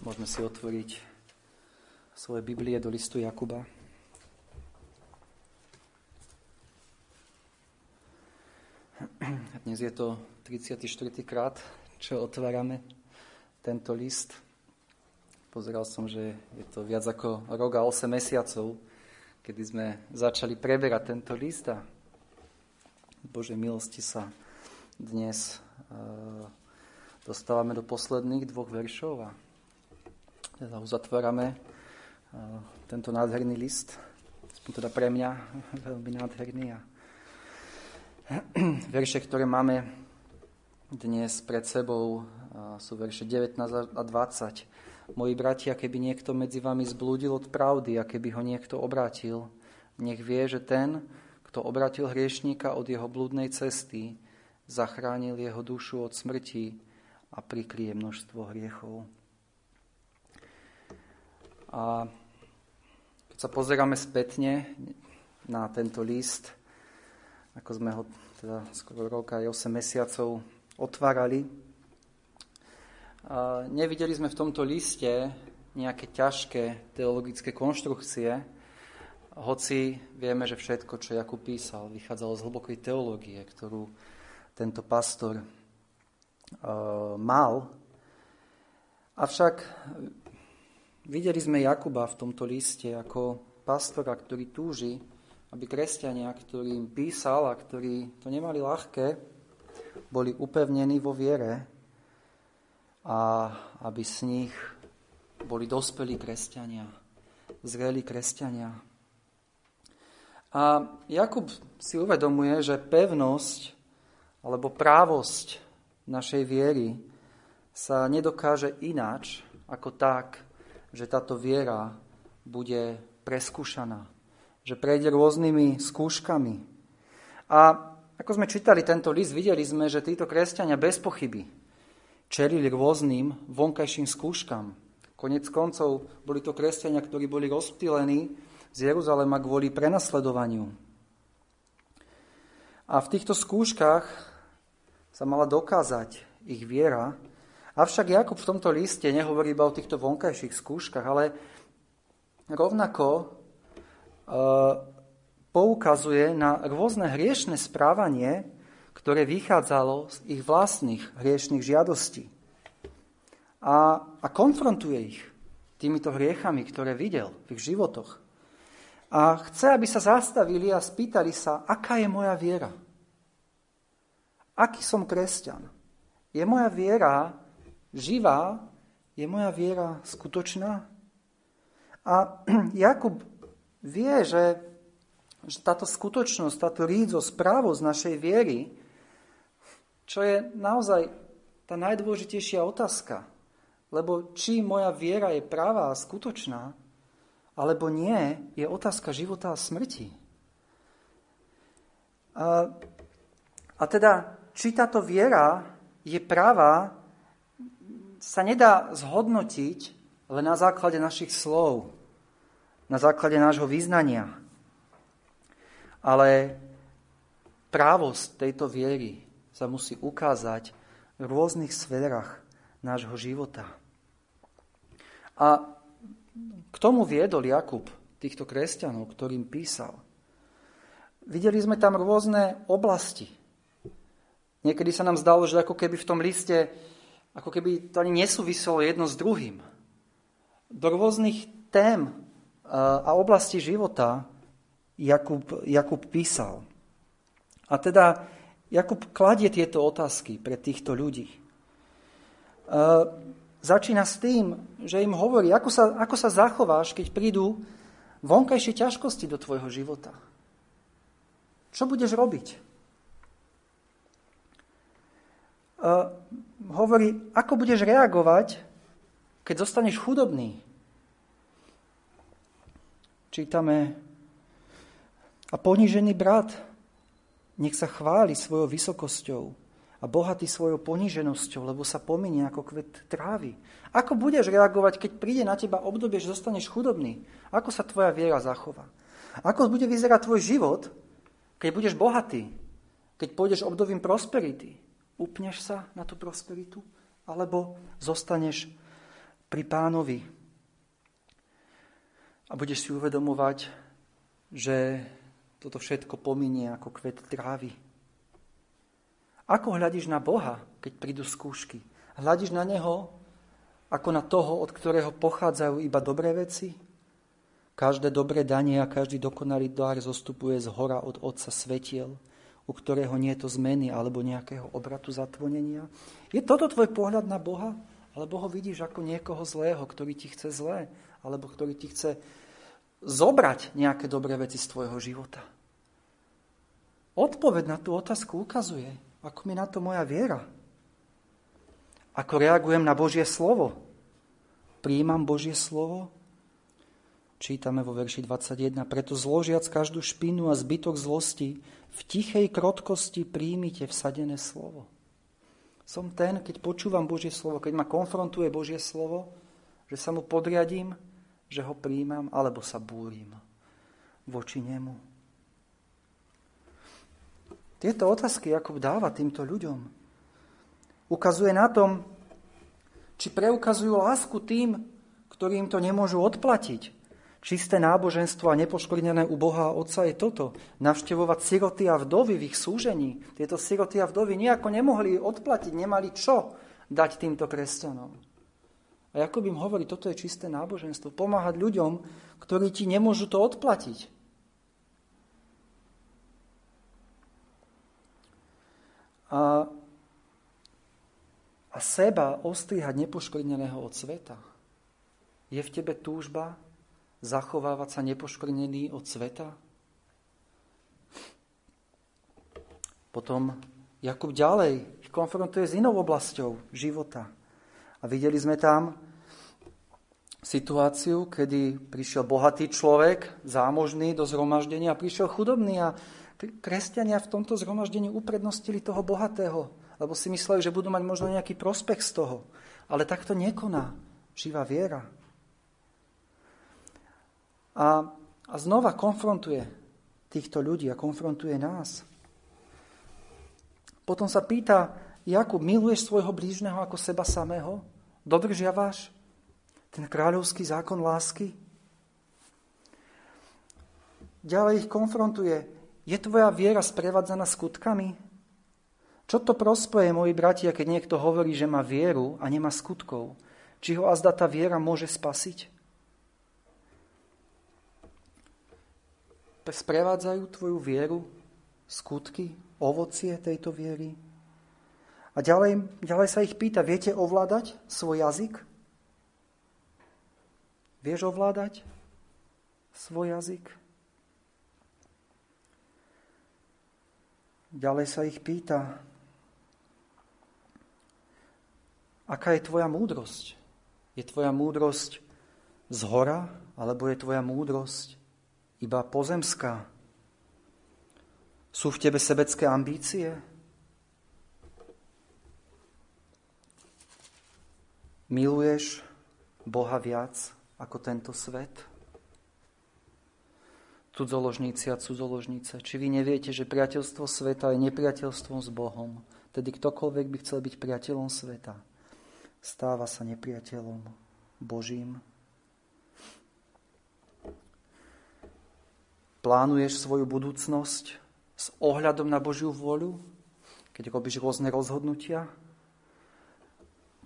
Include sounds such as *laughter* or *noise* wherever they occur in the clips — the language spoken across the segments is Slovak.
Môžeme si otvoriť svoje Biblie do listu Jakuba. Dnes je to 34. krát, čo otvárame tento list. Pozeral som, že je to viac ako rok a 8 mesiacov, kedy sme začali preberať tento list a Bože milosti sa dnes uh, dostávame do posledných dvoch veršov a teda uzatvárame uh, tento nádherný list, aspoň teda pre mňa veľmi nádherný. A *clears throat* verše, ktoré máme dnes pred sebou, uh, sú verše 19 a 20. Moji bratia, keby niekto medzi vami zblúdil od pravdy a keby ho niekto obrátil, nech vie, že ten, kto obratil hriešníka od jeho blúdnej cesty, zachránil jeho dušu od smrti a prikrie množstvo hriechov. A keď sa pozeráme spätne na tento list, ako sme ho teda skoro rok aj 8 mesiacov otvárali, a nevideli sme v tomto liste nejaké ťažké teologické konštrukcie, hoci vieme, že všetko, čo Jakub písal, vychádzalo z hlbokej teológie, ktorú tento pastor uh, mal. Avšak videli sme Jakuba v tomto liste ako pastora, ktorý túži, aby kresťania, ktorým písal a ktorí to nemali ľahké, boli upevnení vo viere a aby z nich boli dospelí kresťania, zrelí kresťania, a Jakub si uvedomuje, že pevnosť alebo právosť našej viery sa nedokáže ináč ako tak, že táto viera bude preskúšaná, že prejde rôznymi skúškami. A ako sme čítali tento list, videli sme, že títo kresťania bez pochyby čelili rôznym vonkajším skúškam. Konec koncov boli to kresťania, ktorí boli rozptýlení z Jeruzalema kvôli prenasledovaniu. A v týchto skúškach sa mala dokázať ich viera. Avšak Jakub v tomto liste nehovorí iba o týchto vonkajších skúškach, ale rovnako e, poukazuje na rôzne hriešne správanie, ktoré vychádzalo z ich vlastných hriešných žiadostí. A, a konfrontuje ich týmito hriechami, ktoré videl v ich životoch. A chce, aby sa zastavili a spýtali sa, aká je moja viera. Aký som kresťan? Je moja viera živá? Je moja viera skutočná? A *clears throat* Jakub vie, že, že táto skutočnosť, táto rídzo, z našej viery, čo je naozaj tá najdôležitejšia otázka. Lebo či moja viera je práva a skutočná, alebo nie, je otázka života a smrti. A, a teda, či táto viera je práva, sa nedá zhodnotiť len na základe našich slov, na základe nášho význania. Ale právosť tejto viery sa musí ukázať v rôznych sférach nášho života. A k tomu viedol Jakub týchto kresťanov, ktorým písal. Videli sme tam rôzne oblasti. Niekedy sa nám zdalo, že ako keby v tom liste, ako keby to ani nesúviselo jedno s druhým. Do rôznych tém a oblasti života Jakub, Jakub písal. A teda Jakub kladie tieto otázky pre týchto ľudí začína s tým, že im hovorí, ako sa, ako sa zachováš, keď prídu vonkajšie ťažkosti do tvojho života. Čo budeš robiť? Uh, hovorí, ako budeš reagovať, keď zostaneš chudobný. Čítame, a ponížený brat, nech sa chváli svojou vysokosťou, a bohatý svojou poníženosťou, lebo sa pominie ako kvet trávy. Ako budeš reagovať, keď príde na teba obdobie, že zostaneš chudobný? Ako sa tvoja viera zachová? Ako bude vyzerať tvoj život, keď budeš bohatý? Keď pôjdeš obdobím prosperity? Upneš sa na tú prosperitu? Alebo zostaneš pri pánovi. A budeš si uvedomovať, že toto všetko pominie ako kvet trávy. Ako hľadíš na Boha, keď prídu skúšky? Hľadíš na Neho ako na toho, od ktorého pochádzajú iba dobré veci? Každé dobré danie a každý dokonalý dar zostupuje z hora od Otca svetiel, u ktorého nie je to zmeny alebo nejakého obratu zatvonenia. Je toto tvoj pohľad na Boha? Alebo ho vidíš ako niekoho zlého, ktorý ti chce zlé? Alebo ktorý ti chce zobrať nejaké dobré veci z tvojho života? Odpoveď na tú otázku ukazuje, ako mi na to moja viera. Ako reagujem na Božie slovo. Príjmam Božie slovo? Čítame vo verši 21. Preto zložiac každú špinu a zbytok zlosti, v tichej krotkosti príjmite vsadené slovo. Som ten, keď počúvam Božie slovo, keď ma konfrontuje Božie slovo, že sa mu podriadím, že ho príjmam, alebo sa búrim voči nemu. Tieto otázky Jakub dáva týmto ľuďom. Ukazuje na tom, či preukazujú lásku tým, ktorým to nemôžu odplatiť. Čisté náboženstvo a nepoškvrnené u Boha a Otca je toto. Navštevovať siroty a vdovy v ich súžení. Tieto siroty a vdovy nejako nemohli odplatiť, nemali čo dať týmto kresťanom. A ako im hovorí, toto je čisté náboženstvo. Pomáhať ľuďom, ktorí ti nemôžu to odplatiť. A, a seba ostrihať nepoškvrneného od sveta. Je v tebe túžba zachovávať sa nepoškvrnený od sveta? Potom Jakub ďalej ich konfrontuje s inou oblasťou života. A videli sme tam situáciu, kedy prišiel bohatý človek, zámožný do zhromaždenia a prišiel chudobný a kresťania v tomto zhromaždení uprednostili toho bohatého, lebo si mysleli, že budú mať možno nejaký prospech z toho. Ale takto nekoná živá viera. A, a znova konfrontuje týchto ľudí a konfrontuje nás. Potom sa pýta, Jakub, miluješ svojho blížneho ako seba samého? Dodržiavaš ten kráľovský zákon lásky? Ďalej ich konfrontuje. Je tvoja viera sprevádzaná skutkami? Čo to prospeje, moji bratia, keď niekto hovorí, že má vieru a nemá skutkov? Či ho azda tá viera môže spasiť? Sprevádzajú tvoju vieru skutky, ovocie tejto viery? A ďalej, ďalej sa ich pýta, viete ovládať svoj jazyk? Vieš ovládať svoj jazyk? Ďalej sa ich pýta, aká je tvoja múdrosť? Je tvoja múdrosť z hora, alebo je tvoja múdrosť iba pozemská? Sú v tebe sebecké ambície? Miluješ Boha viac ako tento svet? Cudzoložníci a cudzoložnice, či vy neviete, že priateľstvo sveta je nepriateľstvom s Bohom? Tedy ktokoľvek by chcel byť priateľom sveta, stáva sa nepriateľom Božím. Plánuješ svoju budúcnosť s ohľadom na Božiu vôľu, keď robíš rôzne rozhodnutia?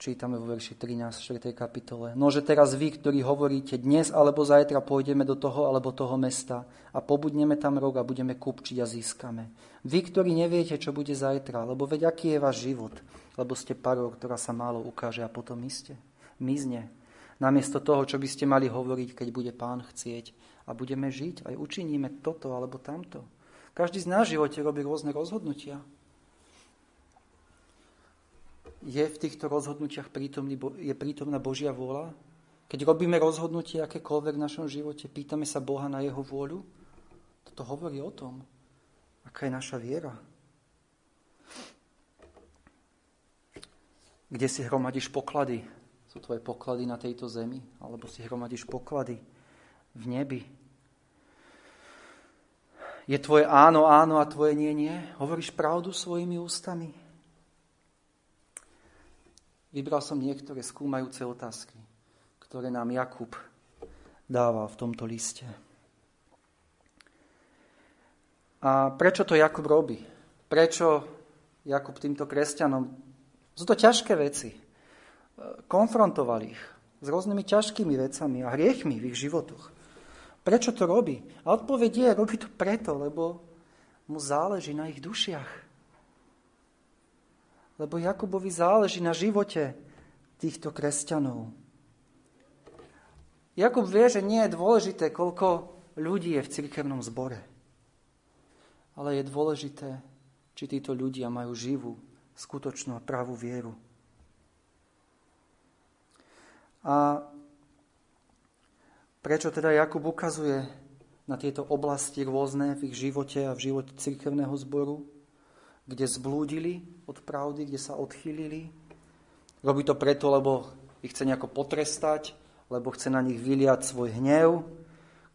Čítame vo verši 13, 4. kapitole. Nože teraz vy, ktorí hovoríte, dnes alebo zajtra pôjdeme do toho alebo toho mesta a pobudneme tam rok a budeme kupčiť a získame. Vy, ktorí neviete, čo bude zajtra, lebo veď aký je váš život, lebo ste parou, ktorá sa málo ukáže a potom iste, mizne. Namiesto toho, čo by ste mali hovoriť, keď bude pán chcieť a budeme žiť, aj učiníme toto alebo tamto. Každý z nás v živote robí rôzne rozhodnutia je v týchto rozhodnutiach prítomný, je prítomná Božia vôľa? Keď robíme rozhodnutie akékoľvek v našom živote, pýtame sa Boha na jeho vôľu? Toto hovorí o tom, aká je naša viera. Kde si hromadíš poklady? Sú tvoje poklady na tejto zemi? Alebo si hromadíš poklady v nebi? Je tvoje áno, áno a tvoje nie, nie? Hovoríš pravdu svojimi ústami? Vybral som niektoré skúmajúce otázky. ktoré nám Jakub dáva v tomto liste. A prečo to Jakub robí? Prečo Jakub týmto kresťanom? Sú to ťažké veci. Konfrontoval ich s rôznymi ťažkými vecami a hriechmi v ich životoch. Prečo to robí? A odpoveď je, robí to preto, lebo mu záleží na ich dušiach. Lebo Jakubovi záleží na živote týchto kresťanov. Jakub vie, že nie je dôležité, koľko ľudí je v cirkevnom zbore. Ale je dôležité, či títo ľudia majú živú, skutočnú a pravú vieru. A prečo teda Jakub ukazuje na tieto oblasti rôzne v ich živote a v živote cirkevného zboru, kde zblúdili od pravdy, kde sa odchýlili. Robí to preto, lebo ich chce nejako potrestať, lebo chce na nich vyliať svoj hnev,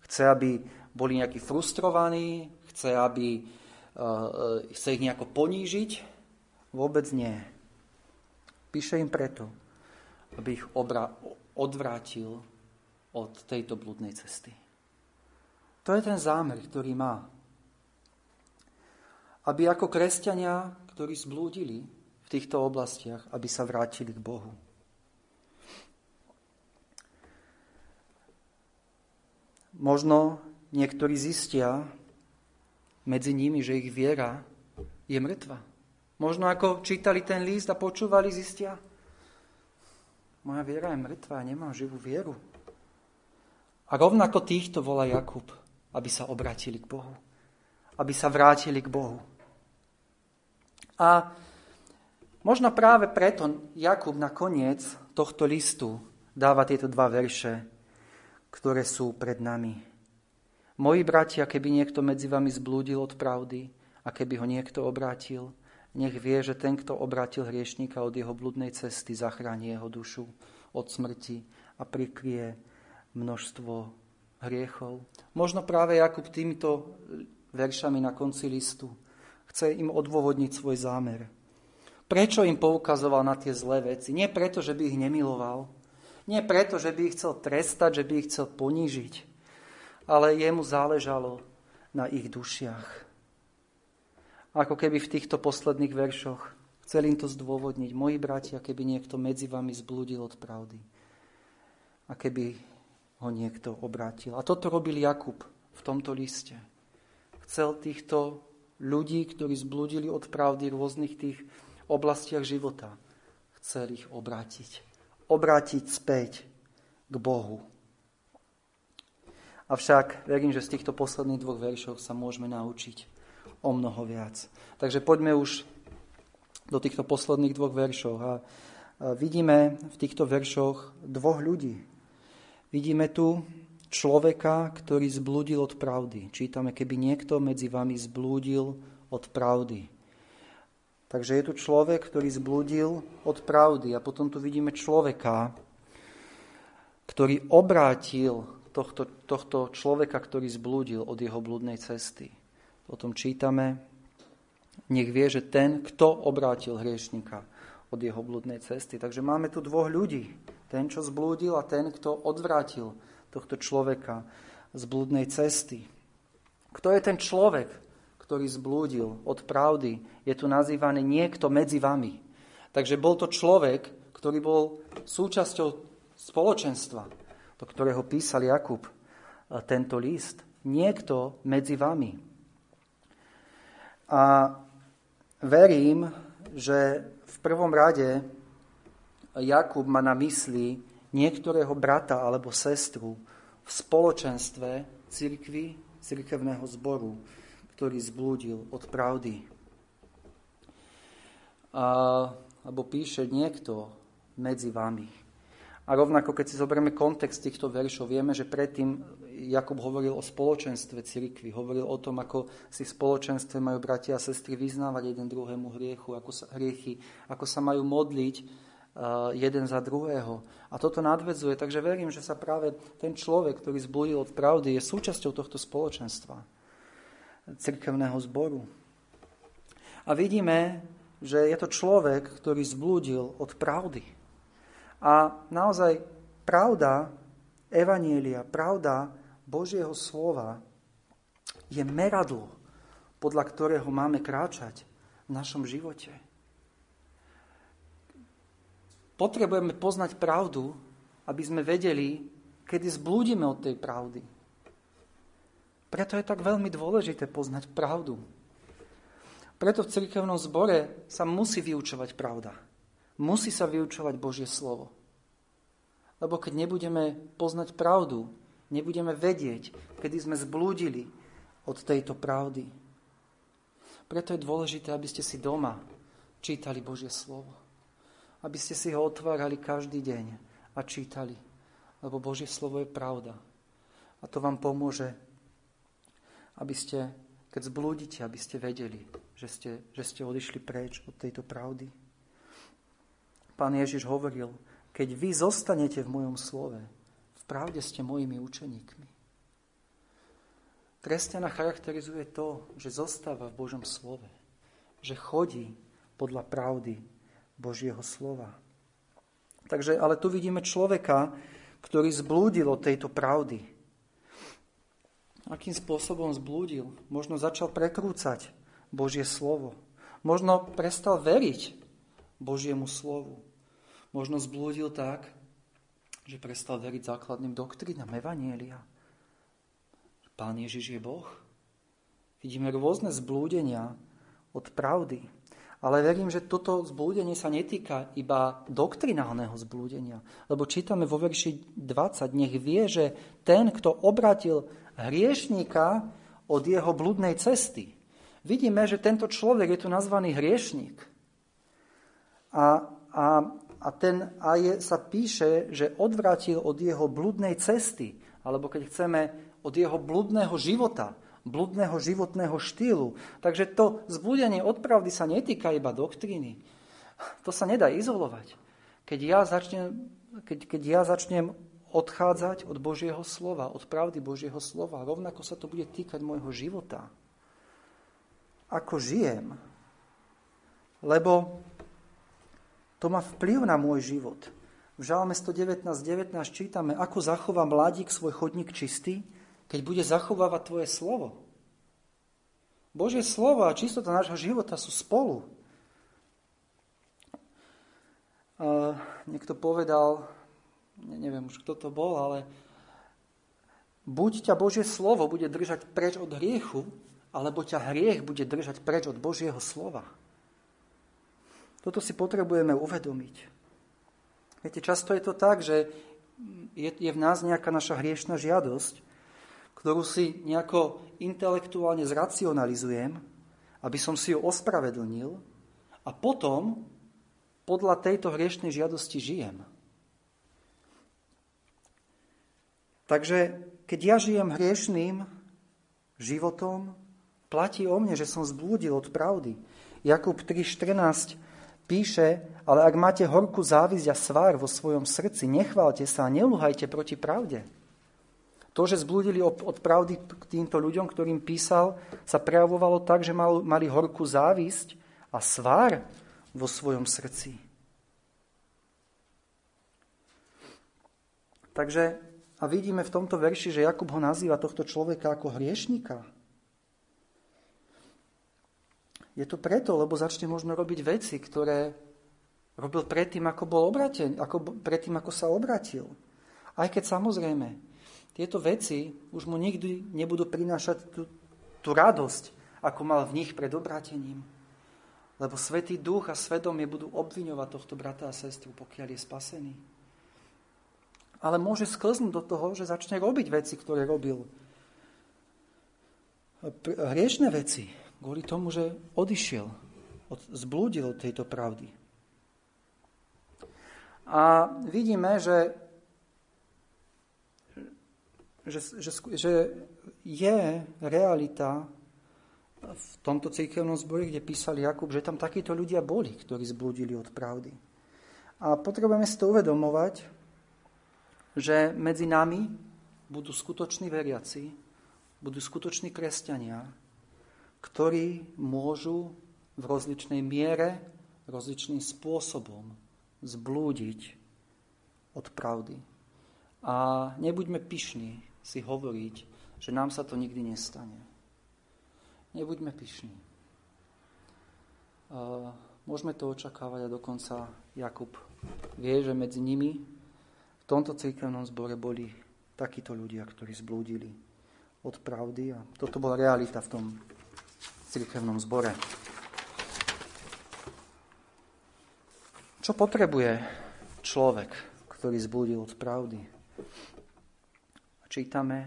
chce, aby boli nejakí frustrovaní, chce, aby uh, chce ich nejako ponížiť. Vôbec nie. Píše im preto, aby ich obra- odvrátil od tejto blúdnej cesty. To je ten zámer, ktorý má. Aby ako kresťania, ktorí zblúdili v týchto oblastiach, aby sa vrátili k Bohu. Možno niektorí zistia medzi nimi, že ich viera je mŕtva. Možno ako čítali ten list a počúvali, zistia, moja viera je mŕtva, nemám živú vieru. A rovnako týchto volá Jakub aby sa obratili k Bohu. Aby sa vrátili k Bohu. A možno práve preto Jakub na koniec tohto listu dáva tieto dva verše, ktoré sú pred nami. Moji bratia, keby niekto medzi vami zblúdil od pravdy a keby ho niekto obrátil, nech vie, že ten, kto obrátil hriešníka od jeho bludnej cesty, zachráni jeho dušu od smrti a prikrie množstvo hriechov. Možno práve Jakub týmito veršami na konci listu chce im odôvodniť svoj zámer. Prečo im poukazoval na tie zlé veci? Nie preto, že by ich nemiloval. Nie preto, že by ich chcel trestať, že by ich chcel ponížiť. Ale jemu záležalo na ich dušiach. Ako keby v týchto posledných veršoch chcel im to zdôvodniť. Moji bratia, keby niekto medzi vami zblúdil od pravdy. A keby ho niekto obrátil. A toto robil Jakub v tomto liste. Chcel týchto ľudí, ktorí zblúdili od pravdy v rôznych tých oblastiach života, chcel ich obrátiť. Obrátiť späť k Bohu. Avšak verím, že z týchto posledných dvoch veršov sa môžeme naučiť o mnoho viac. Takže poďme už do týchto posledných dvoch veršov. A vidíme v týchto veršoch dvoch ľudí, Vidíme tu človeka, ktorý zblúdil od pravdy. Čítame, keby niekto medzi vami zblúdil od pravdy. Takže je tu človek, ktorý zblúdil od pravdy. A potom tu vidíme človeka, ktorý obrátil tohto, tohto človeka, ktorý zblúdil od jeho blúdnej cesty. O tom čítame. Nech vie, že ten, kto obrátil hriešnika od jeho blúdnej cesty. Takže máme tu dvoch ľudí. Ten, čo zblúdil a ten, kto odvrátil tohto človeka z blúdnej cesty. Kto je ten človek, ktorý zblúdil od pravdy? Je tu nazývaný niekto medzi vami. Takže bol to človek, ktorý bol súčasťou spoločenstva, do ktorého písal Jakub e, tento list. Niekto medzi vami. A verím, že v prvom rade Jakub má na mysli niektorého brata alebo sestru v spoločenstve cirkvy, cirkevného zboru, ktorý zblúdil od pravdy. A, alebo píše niekto medzi vami. A rovnako, keď si zoberieme kontext týchto veršov, vieme, že predtým Jakub hovoril o spoločenstve cirkvy, hovoril o tom, ako si v spoločenstve majú bratia a sestry vyznávať jeden druhému hriechu, ako sa, hriechy, ako sa majú modliť jeden za druhého. A toto nadvedzuje, takže verím, že sa práve ten človek, ktorý zblúdil od pravdy, je súčasťou tohto spoločenstva, cirkevného zboru. A vidíme, že je to človek, ktorý zblúdil od pravdy. A naozaj pravda Evanielia, pravda Božieho slova je meradlo, podľa ktorého máme kráčať v našom živote. Potrebujeme poznať pravdu, aby sme vedeli, kedy zblúdime od tej pravdy. Preto je tak veľmi dôležité poznať pravdu. Preto v cirkevnom zbore sa musí vyučovať pravda. Musí sa vyučovať Božie slovo. Lebo keď nebudeme poznať pravdu, nebudeme vedieť, kedy sme zblúdili od tejto pravdy. Preto je dôležité, aby ste si doma čítali Božie slovo. Aby ste si ho otvárali každý deň a čítali. Lebo Božie slovo je pravda. A to vám pomôže, aby ste, keď zblúdite, aby ste vedeli, že ste, že ste odišli preč od tejto pravdy. Pán Ježiš hovoril, keď vy zostanete v mojom slove, pravde ste mojimi učeníkmi. Kresťana charakterizuje to, že zostáva v Božom slove, že chodí podľa pravdy Božieho slova. Takže, ale tu vidíme človeka, ktorý zblúdil od tejto pravdy. Akým spôsobom zblúdil? Možno začal prekrúcať Božie slovo. Možno prestal veriť Božiemu slovu. Možno zblúdil tak, že prestal veriť základným doktrínam Evanielia. Pán Ježiš je Boh. Vidíme rôzne zblúdenia od pravdy. Ale verím, že toto zblúdenie sa netýka iba doktrinálneho zblúdenia. Lebo čítame vo verši 20, nech vie, že ten, kto obratil hriešníka od jeho blúdnej cesty. Vidíme, že tento človek je tu nazvaný hriešník. A, a, a, ten, a je, sa píše, že odvratil od jeho blúdnej cesty. Alebo keď chceme od jeho blúdneho života, blúdneho životného štýlu. Takže to zbudenie od pravdy sa netýka iba doktríny. To sa nedá izolovať. Keď ja začnem, keď, keď ja začnem odchádzať od Božieho slova, od pravdy Božieho slova, rovnako sa to bude týkať môjho života. Ako žijem. Lebo to má vplyv na môj život. V Žalme 119.19 čítame, ako zachová mladík svoj chodník čistý, keď bude zachovávať tvoje slovo. Božie slovo a čistota nášho života sú spolu. Uh, niekto povedal, neviem už kto to bol, ale buď ťa Božie slovo bude držať preč od hriechu, alebo ťa hriech bude držať preč od Božieho slova. Toto si potrebujeme uvedomiť. Viete, často je to tak, že je, je v nás nejaká naša hriešná žiadosť ktorú si nejako intelektuálne zracionalizujem, aby som si ju ospravedlnil a potom podľa tejto hriešnej žiadosti žijem. Takže keď ja žijem hriešným životom, platí o mne, že som zblúdil od pravdy. Jakub 3.14 píše, ale ak máte horkú závisť a svár vo svojom srdci, nechválte sa a neluhajte proti pravde. To, že zblúdili od pravdy k týmto ľuďom, ktorým písal, sa prejavovalo tak, že mali horkú závisť a svár vo svojom srdci. Takže a vidíme v tomto verši, že Jakub ho nazýva tohto človeka ako hriešnika. Je to preto, lebo začne možno robiť veci, ktoré robil predtým, ako bol obratený, ako, predtým, ako sa obratil. Aj keď samozrejme tieto veci už mu nikdy nebudú prinášať tú, tú radosť, ako mal v nich pred obrátením. Lebo Svetý Duch a svedomie budú obviňovať tohto brata a sestru, pokiaľ je spasený. Ale môže sklznúť do toho, že začne robiť veci, ktoré robil. Hriešne veci, kvôli tomu, že odišiel, od, zblúdil od tejto pravdy. A vidíme, že že, že, že je realita v tomto cirkevnom zbore, kde písal Jakub, že tam takíto ľudia boli, ktorí zblúdili od pravdy. A potrebujeme si to uvedomovať, že medzi nami budú skutoční veriaci, budú skutoční kresťania, ktorí môžu v rozličnej miere, rozličným spôsobom zblúdiť od pravdy. A nebuďme pyšní si hovoriť, že nám sa to nikdy nestane. Nebuďme pyšní. Môžeme to očakávať a dokonca Jakub vie, že medzi nimi v tomto cirkevnom zbore boli takíto ľudia, ktorí zblúdili od pravdy a toto bola realita v tom cirkevnom zbore. Čo potrebuje človek, ktorý zblúdil od pravdy? Čítame,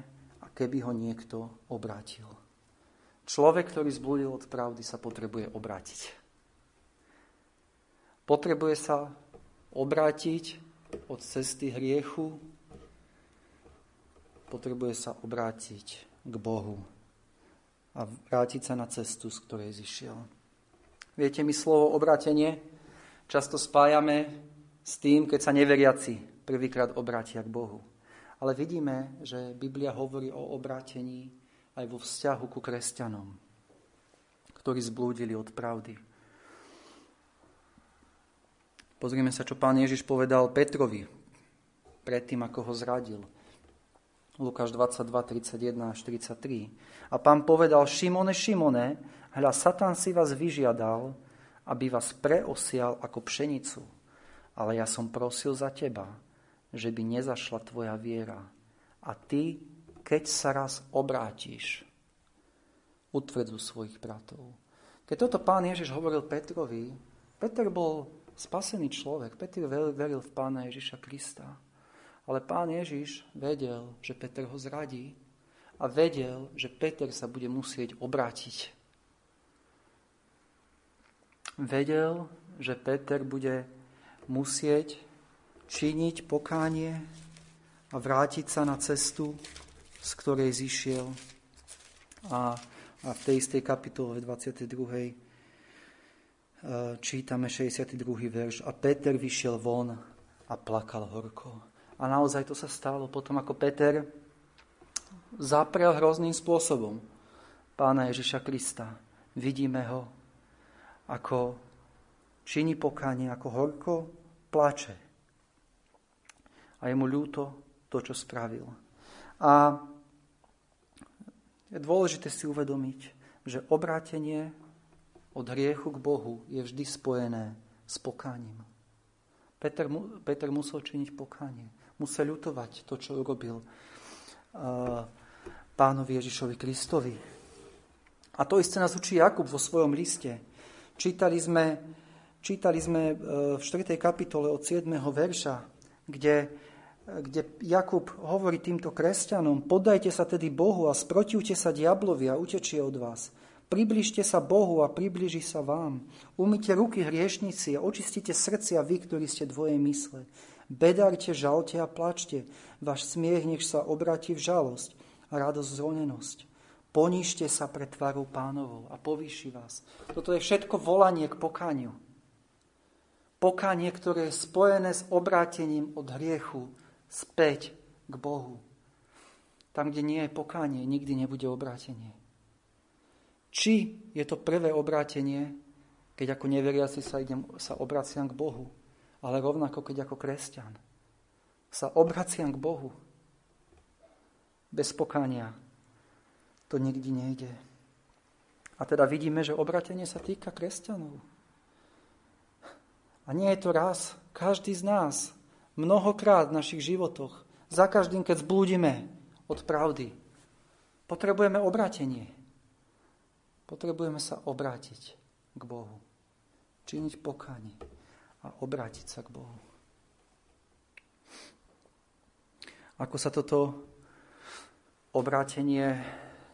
a keby ho niekto obrátil. Človek, ktorý zblúdil od pravdy, sa potrebuje obrátiť. Potrebuje sa obrátiť od cesty hriechu, potrebuje sa obrátiť k Bohu a vrátiť sa na cestu, z ktorej zišiel. Viete, my slovo obrátenie často spájame s tým, keď sa neveriaci prvýkrát obrátia k Bohu. Ale vidíme, že Biblia hovorí o obrátení aj vo vzťahu ku kresťanom, ktorí zblúdili od pravdy. Pozrieme sa, čo pán Ježiš povedal Petrovi predtým, ako ho zradil. Lukáš 22, 31 až 43. A pán povedal, Šimone, Šimone, hľa, Satan si vás vyžiadal, aby vás preosial ako pšenicu. Ale ja som prosil za teba, že by nezašla tvoja viera. A ty, keď sa raz obrátiš, utvrdzu svojich bratov. Keď toto pán Ježiš hovoril Petrovi, Peter bol spasený človek. Peter veril v pána Ježiša Krista. Ale pán Ježiš vedel, že Peter ho zradí a vedel, že Peter sa bude musieť obrátiť. Vedel, že Peter bude musieť činiť pokánie a vrátiť sa na cestu, z ktorej zišiel. A, a v tej istej kapitole 22 čítame 62. verš. A Peter vyšiel von a plakal horko. A naozaj to sa stalo potom, ako Peter zaprel hrozným spôsobom pána Ježiša Krista. Vidíme ho, ako činí pokánie, ako horko plače. A je mu ľúto to, čo spravil. A je dôležité si uvedomiť, že obrátenie od hriechu k Bohu je vždy spojené s pokáním. Peter, Peter musel činiť pokánie. Musel ľutovať to, čo urobil uh, pánovi Ježišovi Kristovi. A to isté nás učí Jakub vo svojom liste. Čítali sme, čítali sme uh, v 4. kapitole od 7. verša, kde, kde Jakub hovorí týmto kresťanom, podajte sa tedy Bohu a sprotivte sa diablovi a utečie od vás. Približte sa Bohu a približí sa vám. Umyte ruky hriešnici a očistite srdcia vy, ktorí ste dvoje mysle. Bedarte, žalte a plačte. Váš smiech nech sa obráti v žalosť a radosť zronenosť. Poníšte sa pred tvarou pánovou a povýši vás. Toto je všetko volanie k pokániu. Pokánie, ktoré je spojené s obrátením od hriechu späť k Bohu. Tam, kde nie je pokánie, nikdy nebude obrátenie. Či je to prvé obrátenie, keď ako neveriaci sa, idem, sa obraciam k Bohu, ale rovnako keď ako kresťan sa obraciam k Bohu. Bez pokánia to nikdy nejde. A teda vidíme, že obratenie sa týka kresťanov. A nie je to raz. Každý z nás, mnohokrát v našich životoch, za každým, keď zblúdime od pravdy, potrebujeme obratenie. Potrebujeme sa obrátiť k Bohu. Činiť pokánie a obrátiť sa k Bohu. Ako sa toto obrátenie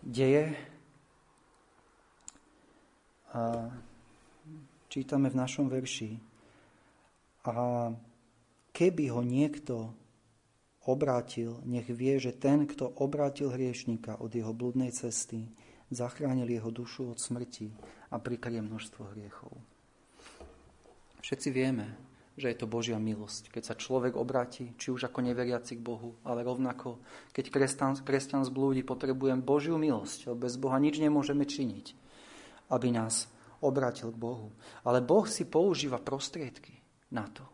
deje? A čítame v našom verši. A keby ho niekto obrátil, nech vie, že ten, kto obrátil hriešnika od jeho bludnej cesty, zachránil jeho dušu od smrti a prikrie množstvo hriechov. Všetci vieme, že je to Božia milosť. Keď sa človek obráti, či už ako neveriaci k Bohu, ale rovnako, keď kresťan, kresťan zblúdi, potrebujem Božiu milosť, lebo bez Boha nič nemôžeme činiť, aby nás obrátil k Bohu. Ale Boh si používa prostriedky na to,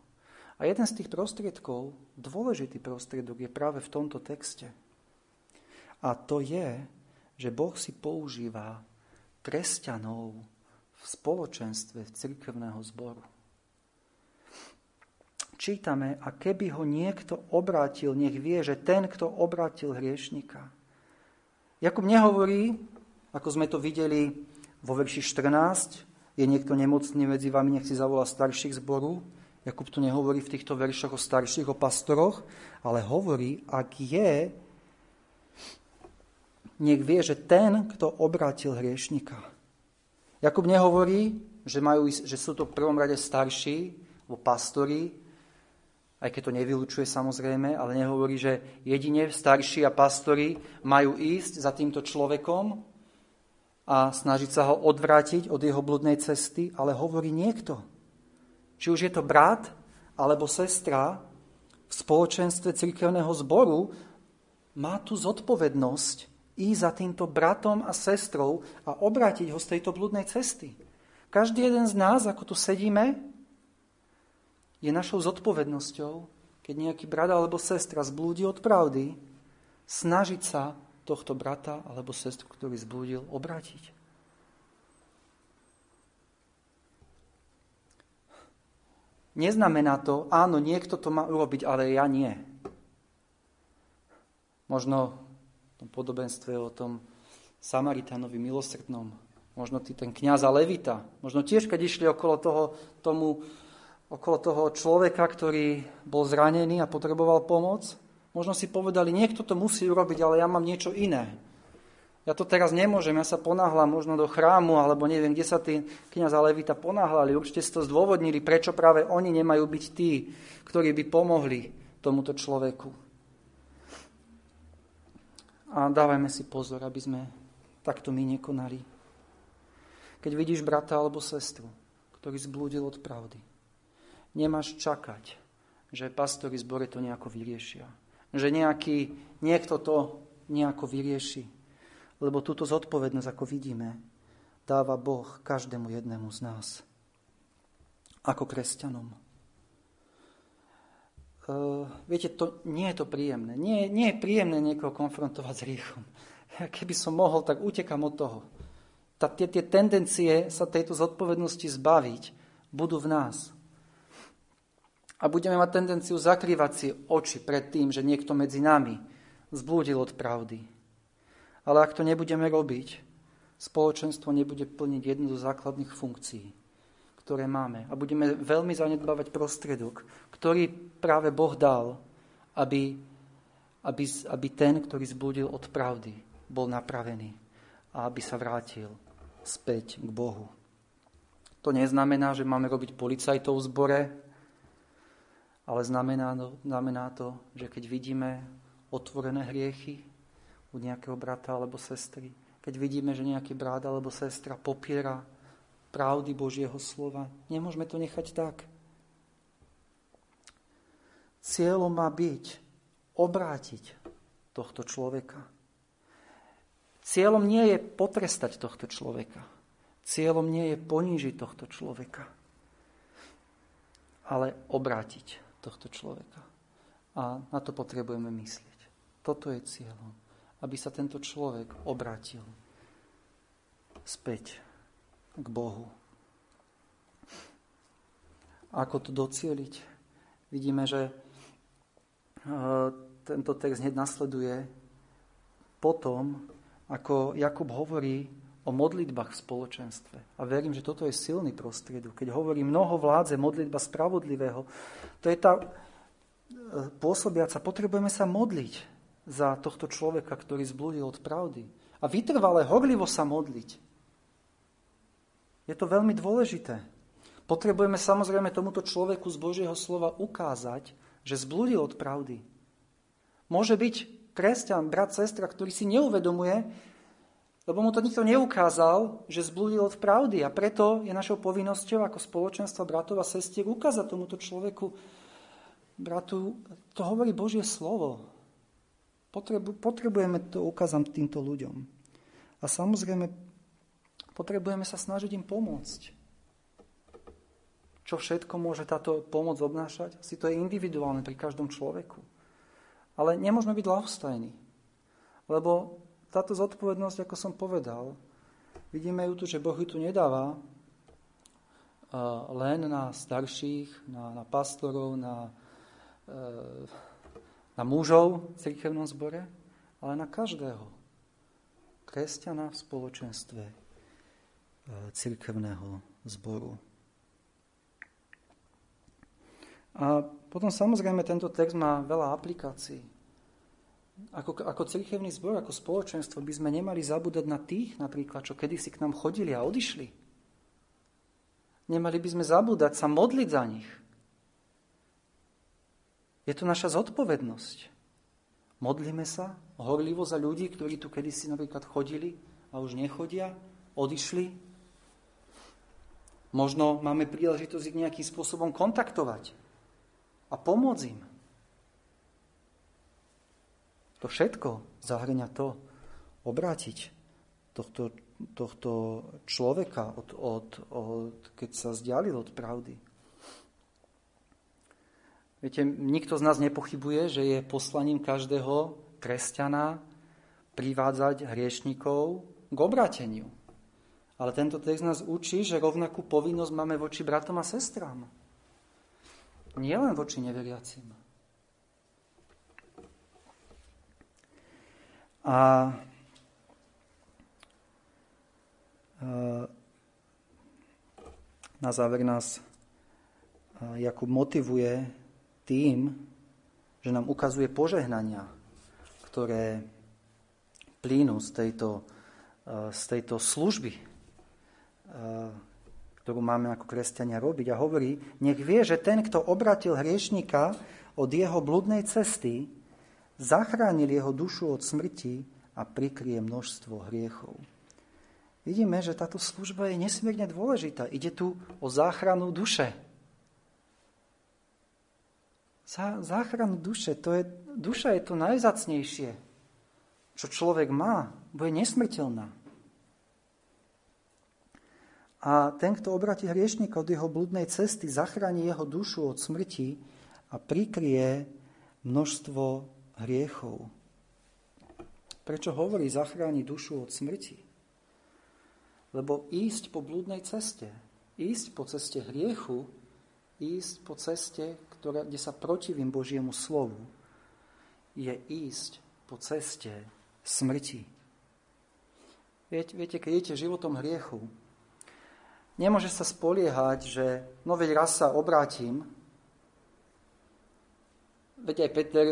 A jeden z tých prostriedkov, dôležitý prostriedok, je práve v tomto texte. A to je, že Boh si používa kresťanov v spoločenstve cirkevného zboru. Čítame, a keby ho niekto obrátil, nech vie, že ten, kto obrátil hriešnika. Jakub nehovorí, ako sme to videli vo verši 14, je niekto nemocný medzi vami, nech si zavolá starších zboru. Jakub tu nehovorí v týchto veršoch o starších, o pastoroch, ale hovorí, ak je, nech vie, že ten, kto obratil hriešnika. Jakub nehovorí, že, majú, že sú to v prvom rade starší, alebo pastori, aj keď to nevylučuje samozrejme, ale nehovorí, že jedine starší a pastori majú ísť za týmto človekom a snažiť sa ho odvrátiť od jeho bludnej cesty, ale hovorí niekto, či už je to brat alebo sestra v spoločenstve cirkevného zboru, má tu zodpovednosť ísť za týmto bratom a sestrou a obrátiť ho z tejto bludnej cesty. Každý jeden z nás, ako tu sedíme, je našou zodpovednosťou, keď nejaký brat alebo sestra zblúdi od pravdy, snažiť sa tohto brata alebo sestru, ktorý zblúdil, obrátiť. Neznamená to, áno, niekto to má urobiť, ale ja nie. Možno v tom podobenstve o tom Samaritánovi milosrdnom, možno ty ten kniaz a levita, možno tiež, keď išli okolo toho, tomu, okolo toho človeka, ktorý bol zranený a potreboval pomoc, možno si povedali, niekto to musí urobiť, ale ja mám niečo iné ja to teraz nemôžem, ja sa ponáhľam možno do chrámu, alebo neviem, kde sa tí kniaz a levita ponáhľali. Určite si to zdôvodnili, prečo práve oni nemajú byť tí, ktorí by pomohli tomuto človeku. A dávajme si pozor, aby sme takto my nekonali. Keď vidíš brata alebo sestru, ktorý zblúdil od pravdy, nemáš čakať, že pastori zbore to nejako vyriešia. Že nejaký, niekto to nejako vyrieši lebo túto zodpovednosť, ako vidíme, dáva Boh každému jednému z nás. Ako kresťanom. Uh, viete, to, nie je to príjemné. Nie, nie je príjemné niekoho konfrontovať s riechom. Keby som mohol, tak utekam od toho. Ta, tie, tie tendencie sa tejto zodpovednosti zbaviť budú v nás. A budeme mať tendenciu zakrývať si oči pred tým, že niekto medzi nami zblúdil od pravdy. Ale ak to nebudeme robiť, spoločenstvo nebude plniť jednu zo základných funkcií, ktoré máme. A budeme veľmi zanedbávať prostriedok, ktorý práve Boh dal, aby, aby, aby ten, ktorý zbudil od pravdy, bol napravený a aby sa vrátil späť k Bohu. To neznamená, že máme robiť policajtov v zbore, ale znamená, znamená to, že keď vidíme otvorené hriechy, u nejakého brata alebo sestry. Keď vidíme, že nejaký brat alebo sestra popiera pravdy Božieho slova, nemôžeme to nechať tak. Cieľom má byť obrátiť tohto človeka. Cieľom nie je potrestať tohto človeka. Cieľom nie je ponížiť tohto človeka, ale obrátiť tohto človeka. A na to potrebujeme myslieť. Toto je cieľom aby sa tento človek obratil späť k Bohu. Ako to docieliť? Vidíme, že e, tento text hneď nasleduje potom, ako Jakub hovorí o modlitbách v spoločenstve. A verím, že toto je silný prostriedok. Keď hovorí mnoho vládze, modlitba spravodlivého, to je tá e, pôsobiaca, potrebujeme sa modliť za tohto človeka, ktorý zblúdil od pravdy. A vytrvale, horlivo sa modliť. Je to veľmi dôležité. Potrebujeme samozrejme tomuto človeku z Božieho slova ukázať, že zblúdil od pravdy. Môže byť kresťan, brat, sestra, ktorý si neuvedomuje, lebo mu to nikto neukázal, že zblúdil od pravdy. A preto je našou povinnosťou ako spoločenstva bratov a sestier ukázať tomuto človeku, bratu, to hovorí Božie slovo. Potrebu, potrebujeme to ukázať týmto ľuďom. A samozrejme, potrebujeme sa snažiť im pomôcť. čo všetko môže táto pomoc obnášať? Asi to je individuálne pri každom človeku. Ale nemôžeme byť ľahostajní. Lebo táto zodpovednosť, ako som povedal, vidíme ju tu, že Boh ju tu nedáva len na starších, na, na pastorov, na, e, na mužov v cirkevnom zbore, ale na každého kresťana v spoločenstve e, cirkevného zboru. A potom samozrejme tento text má veľa aplikácií. Ako, ako cirkevný zbor, ako spoločenstvo by sme nemali zabúdať na tých napríklad, čo kedysi k nám chodili a odišli. Nemali by sme zabúdať sa modliť za nich. Je to naša zodpovednosť. Modlíme sa horlivo za ľudí, ktorí tu kedysi napríklad chodili a už nechodia, odišli. Možno máme príležitosť ich nejakým spôsobom kontaktovať a pomôcť im. To všetko zahrňa to obrátiť tohto, tohto človeka, od, od, od, keď sa zdialil od pravdy. Viete, nikto z nás nepochybuje, že je poslaním každého kresťana privádzať hriešnikov k obráteniu. Ale tento text nás učí, že rovnakú povinnosť máme voči bratom a sestrám. Nie len voči neveriacim. A na záver nás Jakub motivuje tým, že nám ukazuje požehnania, ktoré plínu z tejto, z tejto služby, ktorú máme ako kresťania robiť. A hovorí, nech vie, že ten, kto obratil hriešnika od jeho bludnej cesty, zachránil jeho dušu od smrti a prikrie množstvo hriechov. Vidíme, že táto služba je nesmierne dôležitá. Ide tu o záchranu duše. Záchranu duše, to je, duša je to najzacnejšie, čo človek má, bo je nesmrteľná. A ten, kto obratí hriešnika od jeho bludnej cesty, zachráni jeho dušu od smrti a prikrie množstvo hriechov. Prečo hovorí zachráni dušu od smrti? Lebo ísť po blúdnej ceste, ísť po ceste hriechu, ísť po ceste, ktorá, kde sa protivím Božiemu slovu, je ísť po ceste smrti. Viete, viete keď idete životom hriechu, Nemôže sa spoliehať, že no veď raz sa obrátim, veď aj Peter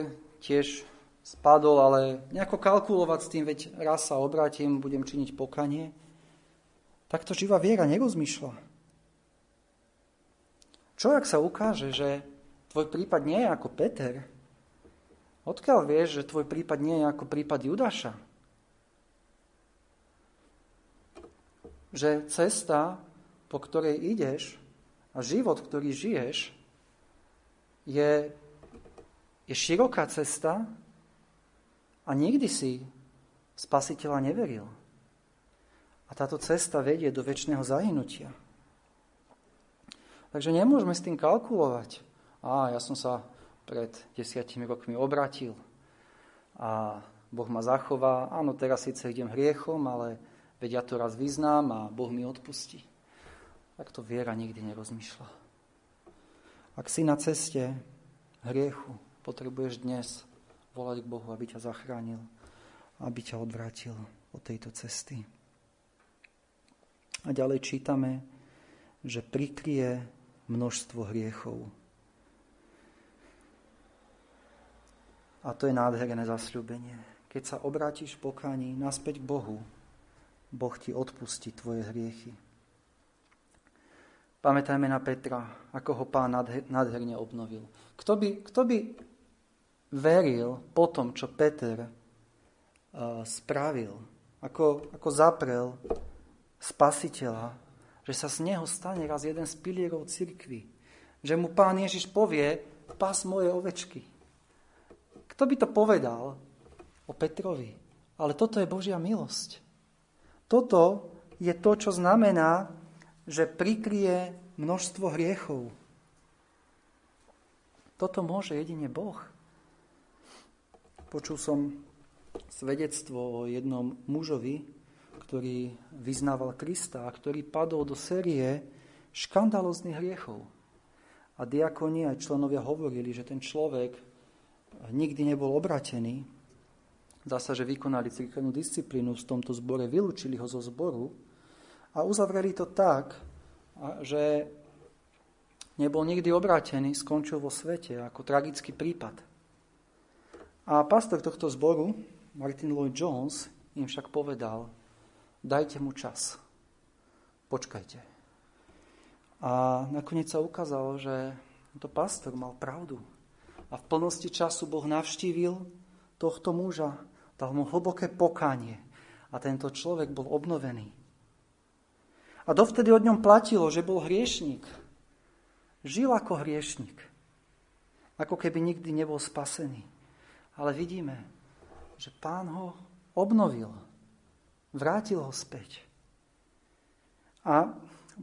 tiež spadol, ale nejako kalkulovať s tým, veď raz sa obrátim, budem činiť pokanie. Takto živá viera nerozmýšľa. Čo ak sa ukáže, že tvoj prípad nie je ako Peter? Odkiaľ vieš, že tvoj prípad nie je ako prípad Judaša? Že cesta po ktorej ideš a život, ktorý žiješ, je, je široká cesta a nikdy si spasiteľa neveril. A táto cesta vedie do väčšného zahynutia. Takže nemôžeme s tým kalkulovať. A ja som sa pred desiatimi rokmi obratil a Boh ma zachová. Áno, teraz síce idem hriechom, ale veď ja to raz vyznám a Boh mi odpustí. Tak to viera nikdy nerozmýšľa. Ak si na ceste hriechu, potrebuješ dnes volať k Bohu, aby ťa zachránil, aby ťa odvrátil od tejto cesty. A ďalej čítame, že prikrie množstvo hriechov. A to je nádherné zasľúbenie. Keď sa obrátiš v pokáni naspäť k Bohu, Boh ti odpustí tvoje hriechy. Pamätajme na Petra, ako ho pán nádherne obnovil. Kto by, kto by veril po tom, čo Peter uh, spravil, ako, ako zaprel spasiteľa, že sa z neho stane raz jeden z pilierov cirkvy. Že mu pán Ježiš povie, pas moje ovečky. Kto by to povedal o Petrovi? Ale toto je Božia milosť. Toto je to, čo znamená že prikrie množstvo hriechov. Toto môže jedine Boh. Počul som svedectvo o jednom mužovi, ktorý vyznával Krista a ktorý padol do série škandalozných hriechov. A diakoni aj členovia hovorili, že ten človek nikdy nebol obratený. Zdá sa, že vykonali cirkevnú disciplínu v tomto zbore, vylúčili ho zo zboru a uzavreli to tak, že nebol nikdy obrátený, skončil vo svete ako tragický prípad. A pastor tohto zboru, Martin Lloyd Jones, im však povedal, dajte mu čas, počkajte. A nakoniec sa ukázalo, že to pastor mal pravdu. A v plnosti času Boh navštívil tohto muža, dal mu hlboké pokánie a tento človek bol obnovený. A dovtedy od ňom platilo, že bol hriešník. Žil ako hriešník. Ako keby nikdy nebol spasený. Ale vidíme, že pán ho obnovil. Vrátil ho späť. A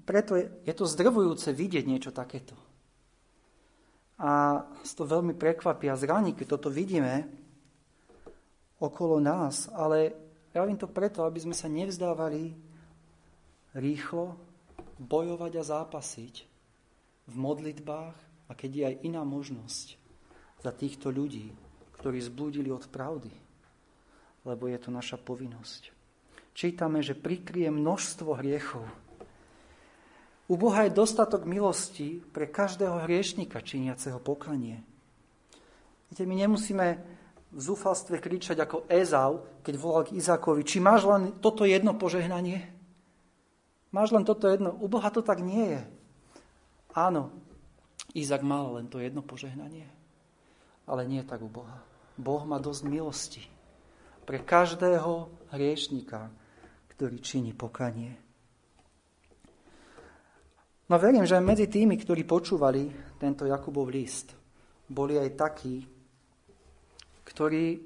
preto je, je to zdrvujúce vidieť niečo takéto. A to veľmi prekvapí a zraní, keď toto vidíme okolo nás. Ale ja to preto, aby sme sa nevzdávali rýchlo bojovať a zápasiť v modlitbách a keď je aj iná možnosť za týchto ľudí, ktorí zblúdili od pravdy, lebo je to naša povinnosť. Čítame, že prikrie množstvo hriechov. U Boha je dostatok milosti pre každého hriešnika činiaceho pokanie. Viete, my nemusíme v zúfalstve kričať ako Ezau, keď volal k Izákovi, či máš len toto jedno požehnanie? Máš len toto jedno. U Boha to tak nie je. Áno, Izak mal len to jedno požehnanie, ale nie tak u Boha. Boh má dosť milosti pre každého hriešnika, ktorý činí pokanie. No verím, že medzi tými, ktorí počúvali tento Jakubov list, boli aj takí, ktorí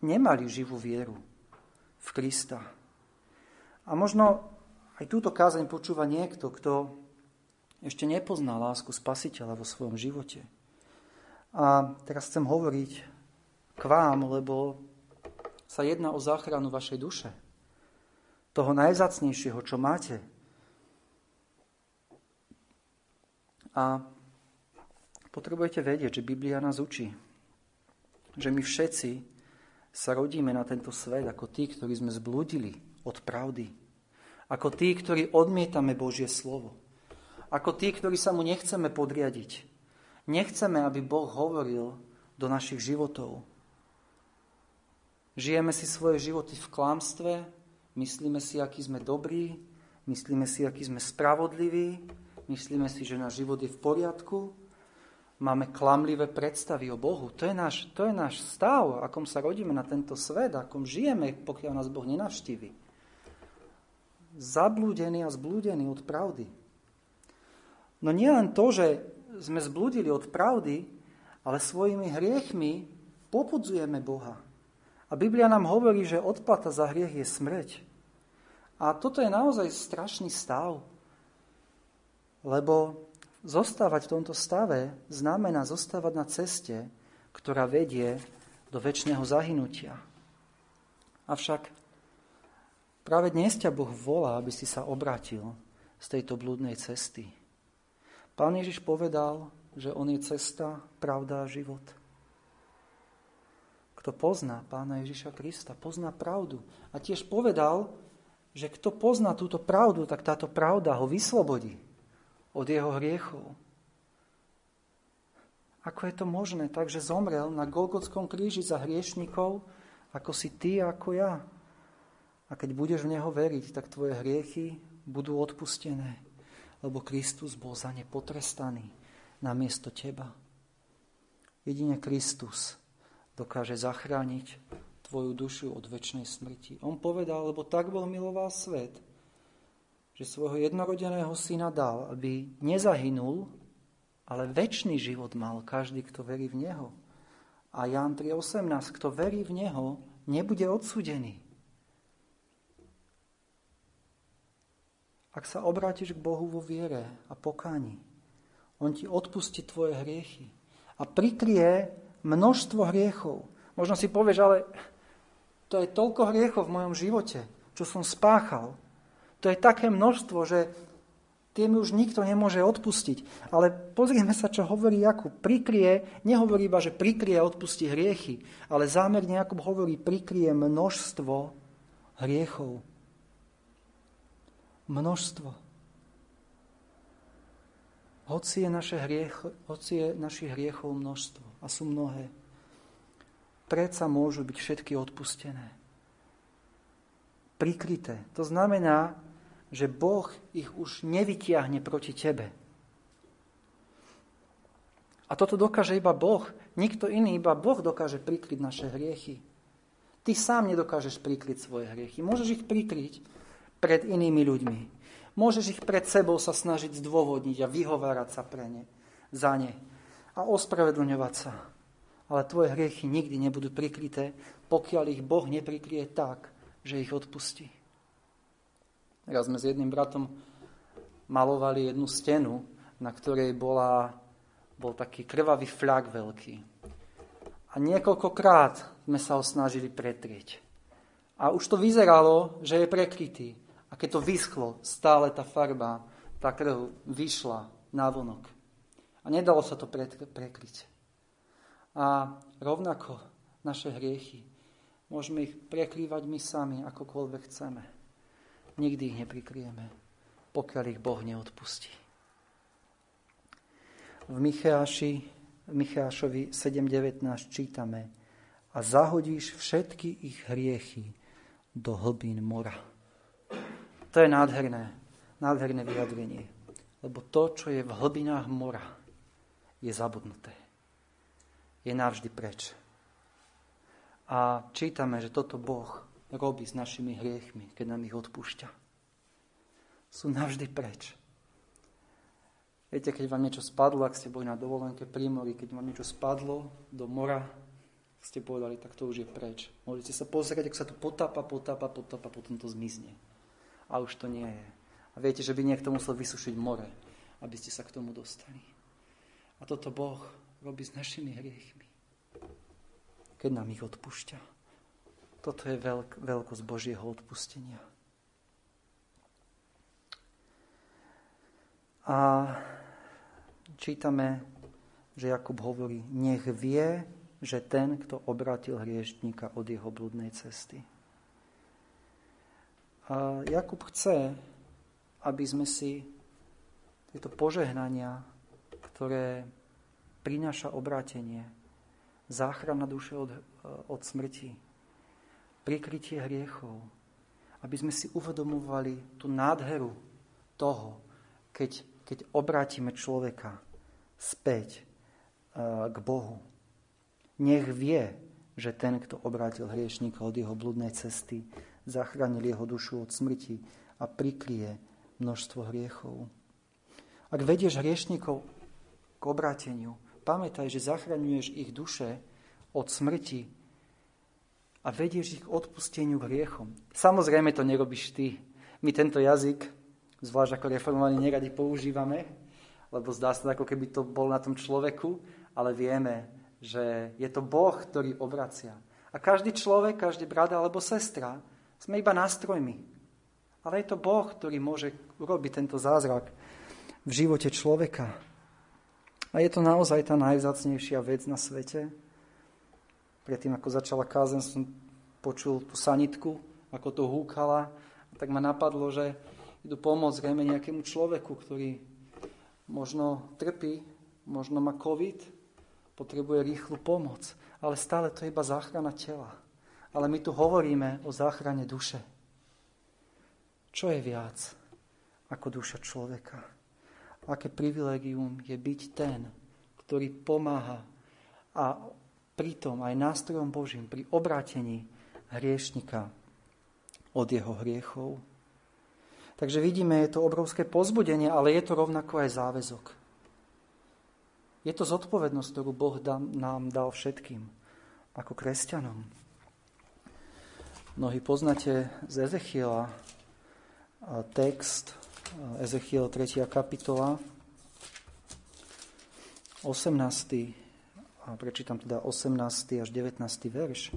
nemali živú vieru v Krista. A možno aj túto kázeň počúva niekto, kto ešte nepozná lásku spasiteľa vo svojom živote. A teraz chcem hovoriť k vám, lebo sa jedná o záchranu vašej duše. Toho najzacnejšieho, čo máte. A potrebujete vedieť, že Biblia nás učí, že my všetci sa rodíme na tento svet ako tí, ktorí sme zblúdili od pravdy, ako tí, ktorí odmietame Božie slovo. Ako tí, ktorí sa mu nechceme podriadiť. Nechceme, aby Boh hovoril do našich životov. Žijeme si svoje životy v klamstve, myslíme si, aký sme dobrí, myslíme si, aký sme spravodliví, myslíme si, že náš život je v poriadku, máme klamlivé predstavy o Bohu. To je náš, to je náš stav, akom sa rodíme na tento svet, akom žijeme, pokiaľ nás Boh nenavštívi zablúdení a zblúdení od pravdy. No nie len to, že sme zblúdili od pravdy, ale svojimi hriechmi popudzujeme Boha. A Biblia nám hovorí, že odplata za hriech je smrť. A toto je naozaj strašný stav, lebo zostávať v tomto stave znamená zostávať na ceste, ktorá vedie do väčšného zahynutia. Avšak Práve dnes ťa Boh volá, aby si sa obratil z tejto blúdnej cesty. Pán Ježiš povedal, že On je cesta, pravda a život. Kto pozná Pána Ježiša Krista, pozná pravdu. A tiež povedal, že kto pozná túto pravdu, tak táto pravda ho vyslobodí od jeho hriechov. Ako je to možné? Takže zomrel na Golgotskom kríži za hriešnikov, ako si ty, ako ja. A keď budeš v Neho veriť, tak tvoje hriechy budú odpustené, lebo Kristus bol za ne potrestaný namiesto teba. Jedine Kristus dokáže zachrániť tvoju dušu od väčšnej smrti. On povedal, lebo tak bol miloval svet, že svojho jednorodeného syna dal, aby nezahynul, ale väčší život mal každý, kto verí v Neho. A Jan 3.18, kto verí v Neho, nebude odsudený, ak sa obrátiš k Bohu vo viere a pokáni. On ti odpustí tvoje hriechy a prikrie množstvo hriechov. Možno si povieš, ale to je toľko hriechov v mojom živote, čo som spáchal. To je také množstvo, že tie mi už nikto nemôže odpustiť. Ale pozrieme sa, čo hovorí Jakub. Prikrie, nehovorí iba, že prikrie a odpustí hriechy, ale zámerne Jakub hovorí, prikrie množstvo hriechov. Množstvo. Hoci je, naše hriech, hoci je našich hriechov množstvo a sú mnohé, predsa môžu byť všetky odpustené. Prikryté. To znamená, že Boh ich už nevytiahne proti tebe. A toto dokáže iba Boh. Nikto iný, iba Boh dokáže prikryť naše hriechy. Ty sám nedokážeš prikryť svoje hriechy. Môžeš ich prikryť pred inými ľuďmi. Môžeš ich pred sebou sa snažiť zdôvodniť a vyhovárať sa pre ne, za ne a ospravedlňovať sa. Ale tvoje hriechy nikdy nebudú prikryté, pokiaľ ich Boh neprikrie tak, že ich odpustí. Raz sme s jedným bratom malovali jednu stenu, na ktorej bola, bol taký krvavý fľak veľký. A niekoľkokrát sme sa ho snažili pretrieť. A už to vyzeralo, že je prekrytý. A keď to vyschlo, stále tá farba, tá krv vyšla na vonok. A nedalo sa to prekryť. A rovnako naše hriechy môžeme ich prekrývať my sami, akokoľvek chceme. Nikdy ich neprikrieme, pokiaľ ich Boh neodpustí. V Micheáši, v Michášovi 7.19 čítame a zahodíš všetky ich hriechy do hlbín mora. To je nádherné, nádherné vyjadrenie. Lebo to, čo je v hlbinách mora, je zabudnuté. Je navždy preč. A čítame, že toto Boh robí s našimi hriechmi, keď nám ich odpúšťa. Sú navždy preč. Viete, keď vám niečo spadlo, ak ste boli na dovolenke pri mori, keď vám niečo spadlo do mora, ste povedali, tak to už je preč. Môžete sa pozrieť, ak sa to potápa, potápa, potápa, potom to zmizne. A už to nie je. A viete, že by niekto musel vysušiť more, aby ste sa k tomu dostali. A toto Boh robí s našimi hriechmi, keď nám ich odpúšťa. Toto je veľk, veľkosť Božieho odpustenia. A čítame, že Jakub hovorí, nech vie, že ten, kto obratil hriešníka od jeho bludnej cesty. A Jakub chce, aby sme si tieto požehnania, ktoré prináša obrátenie, záchrana duše od, od smrti, prikrytie hriechov, aby sme si uvedomovali tú nádheru toho, keď, keď obrátime človeka späť uh, k Bohu. Nech vie, že ten, kto obrátil hriešníka od jeho bludnej cesty, zachránil jeho dušu od smrti a prikrie množstvo hriechov. Ak vedieš hriešníkov k obráteniu, pamätaj, že zachraňuješ ich duše od smrti a vedieš ich k odpusteniu hriechom. Samozrejme to nerobíš ty. My tento jazyk, zvlášť ako reformovaní, neradi používame, lebo zdá sa, ako keby to bol na tom človeku, ale vieme, že je to Boh, ktorý obracia. A každý človek, každý brat alebo sestra, sme iba nástrojmi. Ale je to Boh, ktorý môže urobiť tento zázrak v živote človeka. A je to naozaj tá najvzácnejšia vec na svete, predtým, ako začala kázen, som počul tú sanitku, ako to húkala. Tak ma napadlo, že idú pomôcť zrejme nejakému človeku, ktorý možno trpí, možno má COVID, potrebuje rýchlu pomoc. Ale stále to je iba záchrana tela. Ale my tu hovoríme o záchrane duše. Čo je viac ako duša človeka? Aké privilegium je byť ten, ktorý pomáha a pritom aj nástrojom Božím pri obrátení hriešnika od jeho hriechov. Takže vidíme, je to obrovské pozbudenie, ale je to rovnako aj záväzok. Je to zodpovednosť, ktorú Boh nám dal všetkým, ako kresťanom. Mnohí poznáte z Ezechiela text Ezechiel 3. kapitola, 18. A prečítam teda 18. až 19. verš.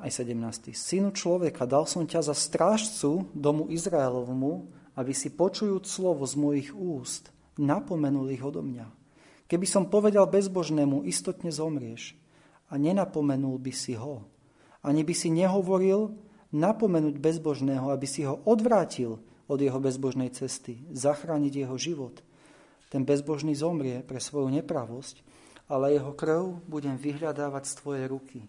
Aj 17. Synu človeka, dal som ťa za strážcu domu Izraelovmu, aby si počujúc slovo z mojich úst, napomenul ich odo mňa. Keby som povedal bezbožnému, istotne zomrieš a nenapomenul by si ho. Ani by si nehovoril, napomenúť bezbožného, aby si ho odvrátil od jeho bezbožnej cesty, zachrániť jeho život. Ten bezbožný zomrie pre svoju nepravosť, ale jeho krv budem vyhľadávať z tvojej ruky.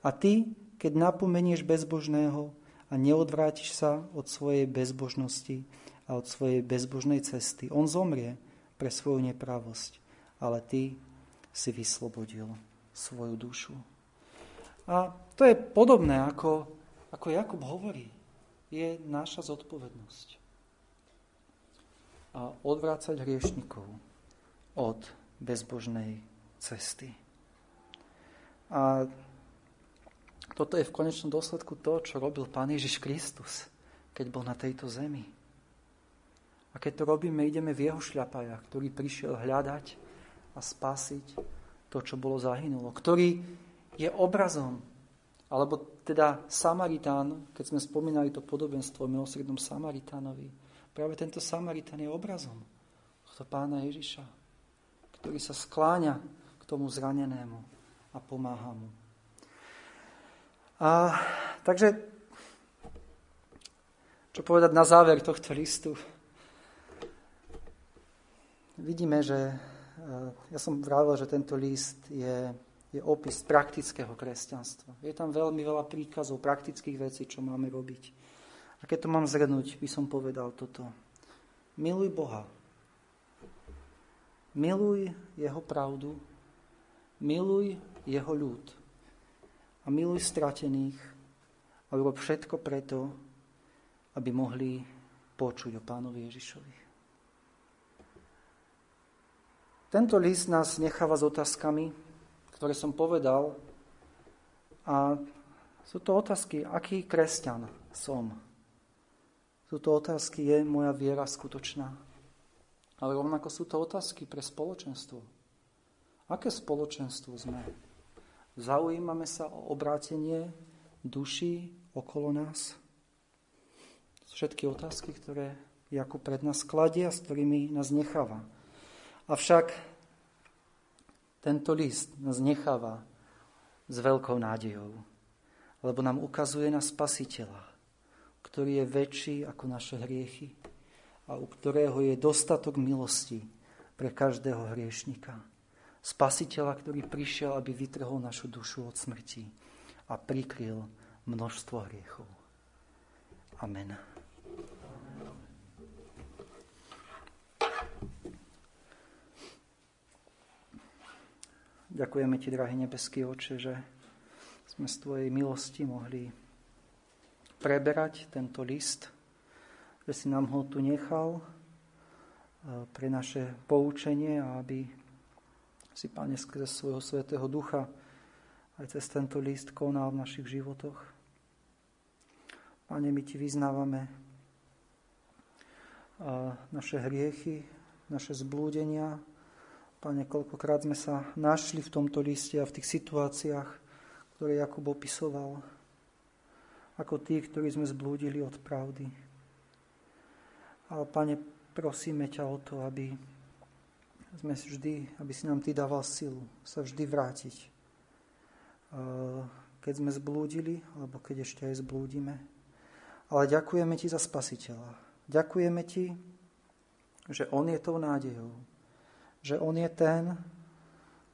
A ty, keď napomenieš bezbožného a neodvrátiš sa od svojej bezbožnosti a od svojej bezbožnej cesty, on zomrie pre svoju nepravosť, ale ty si vyslobodil svoju dušu. A to je podobné ako ako Jakub hovorí, je naša zodpovednosť. A odvrácať hriešnikov od bezbožnej cesty. A toto je v konečnom dôsledku to, čo robil Pán Ježiš Kristus, keď bol na tejto zemi. A keď to robíme, ideme v jeho šľapajach, ktorý prišiel hľadať a spasiť to, čo bolo zahynulo. Ktorý je obrazom alebo teda Samaritán, keď sme spomínali to podobenstvo o milosrednom Samaritánovi, práve tento Samaritán je obrazom tohto pána Ježiša, ktorý sa skláňa k tomu zranenému a pomáha mu. A, takže, čo povedať na záver tohto listu? Vidíme, že ja som vravil, že tento list je je opis praktického kresťanstva. Je tam veľmi veľa príkazov, praktických vecí, čo máme robiť. A keď to mám zhrnúť, by som povedal toto. Miluj Boha. Miluj Jeho pravdu. Miluj Jeho ľud. A miluj stratených. A urob všetko preto, aby mohli počuť o pánovi Ježišovi. Tento list nás necháva s otázkami, ktoré som povedal. A sú to otázky, aký kresťan som. Sú to otázky, je moja viera skutočná. Ale rovnako sú to otázky pre spoločenstvo. Aké spoločenstvo sme? Zaujímame sa o obrátenie duší okolo nás? Všetky otázky, ktoré Jakub pred nás kladie a s ktorými nás necháva. Avšak tento list nás necháva s veľkou nádejou, lebo nám ukazuje na spasiteľa, ktorý je väčší ako naše hriechy a u ktorého je dostatok milosti pre každého hriešnika. Spasiteľa, ktorý prišiel, aby vytrhol našu dušu od smrti a prikryl množstvo hriechov. Amen. Ďakujeme Ti, drahý nebeský oče, že sme z Tvojej milosti mohli preberať tento list, že si nám ho tu nechal e, pre naše poučenie a aby si, Pane, skrze svojho svetého ducha aj cez tento list konal v našich životoch. Pane, my Ti vyznávame e, naše hriechy, naše zblúdenia, Pane, koľkokrát sme sa našli v tomto liste a v tých situáciách, ktoré Jakub opisoval, ako tí, ktorí sme zblúdili od pravdy. Ale, Pane, prosíme ťa o to, aby sme vždy, aby si nám Ty dával silu sa vždy vrátiť. Keď sme zblúdili, alebo keď ešte aj zblúdime. Ale ďakujeme Ti za spasiteľa. Ďakujeme Ti, že On je tou nádejou že On je ten,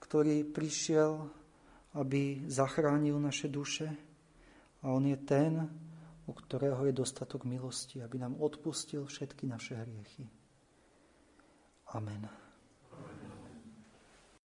ktorý prišiel, aby zachránil naše duše a On je ten, u ktorého je dostatok milosti, aby nám odpustil všetky naše hriechy. Amen.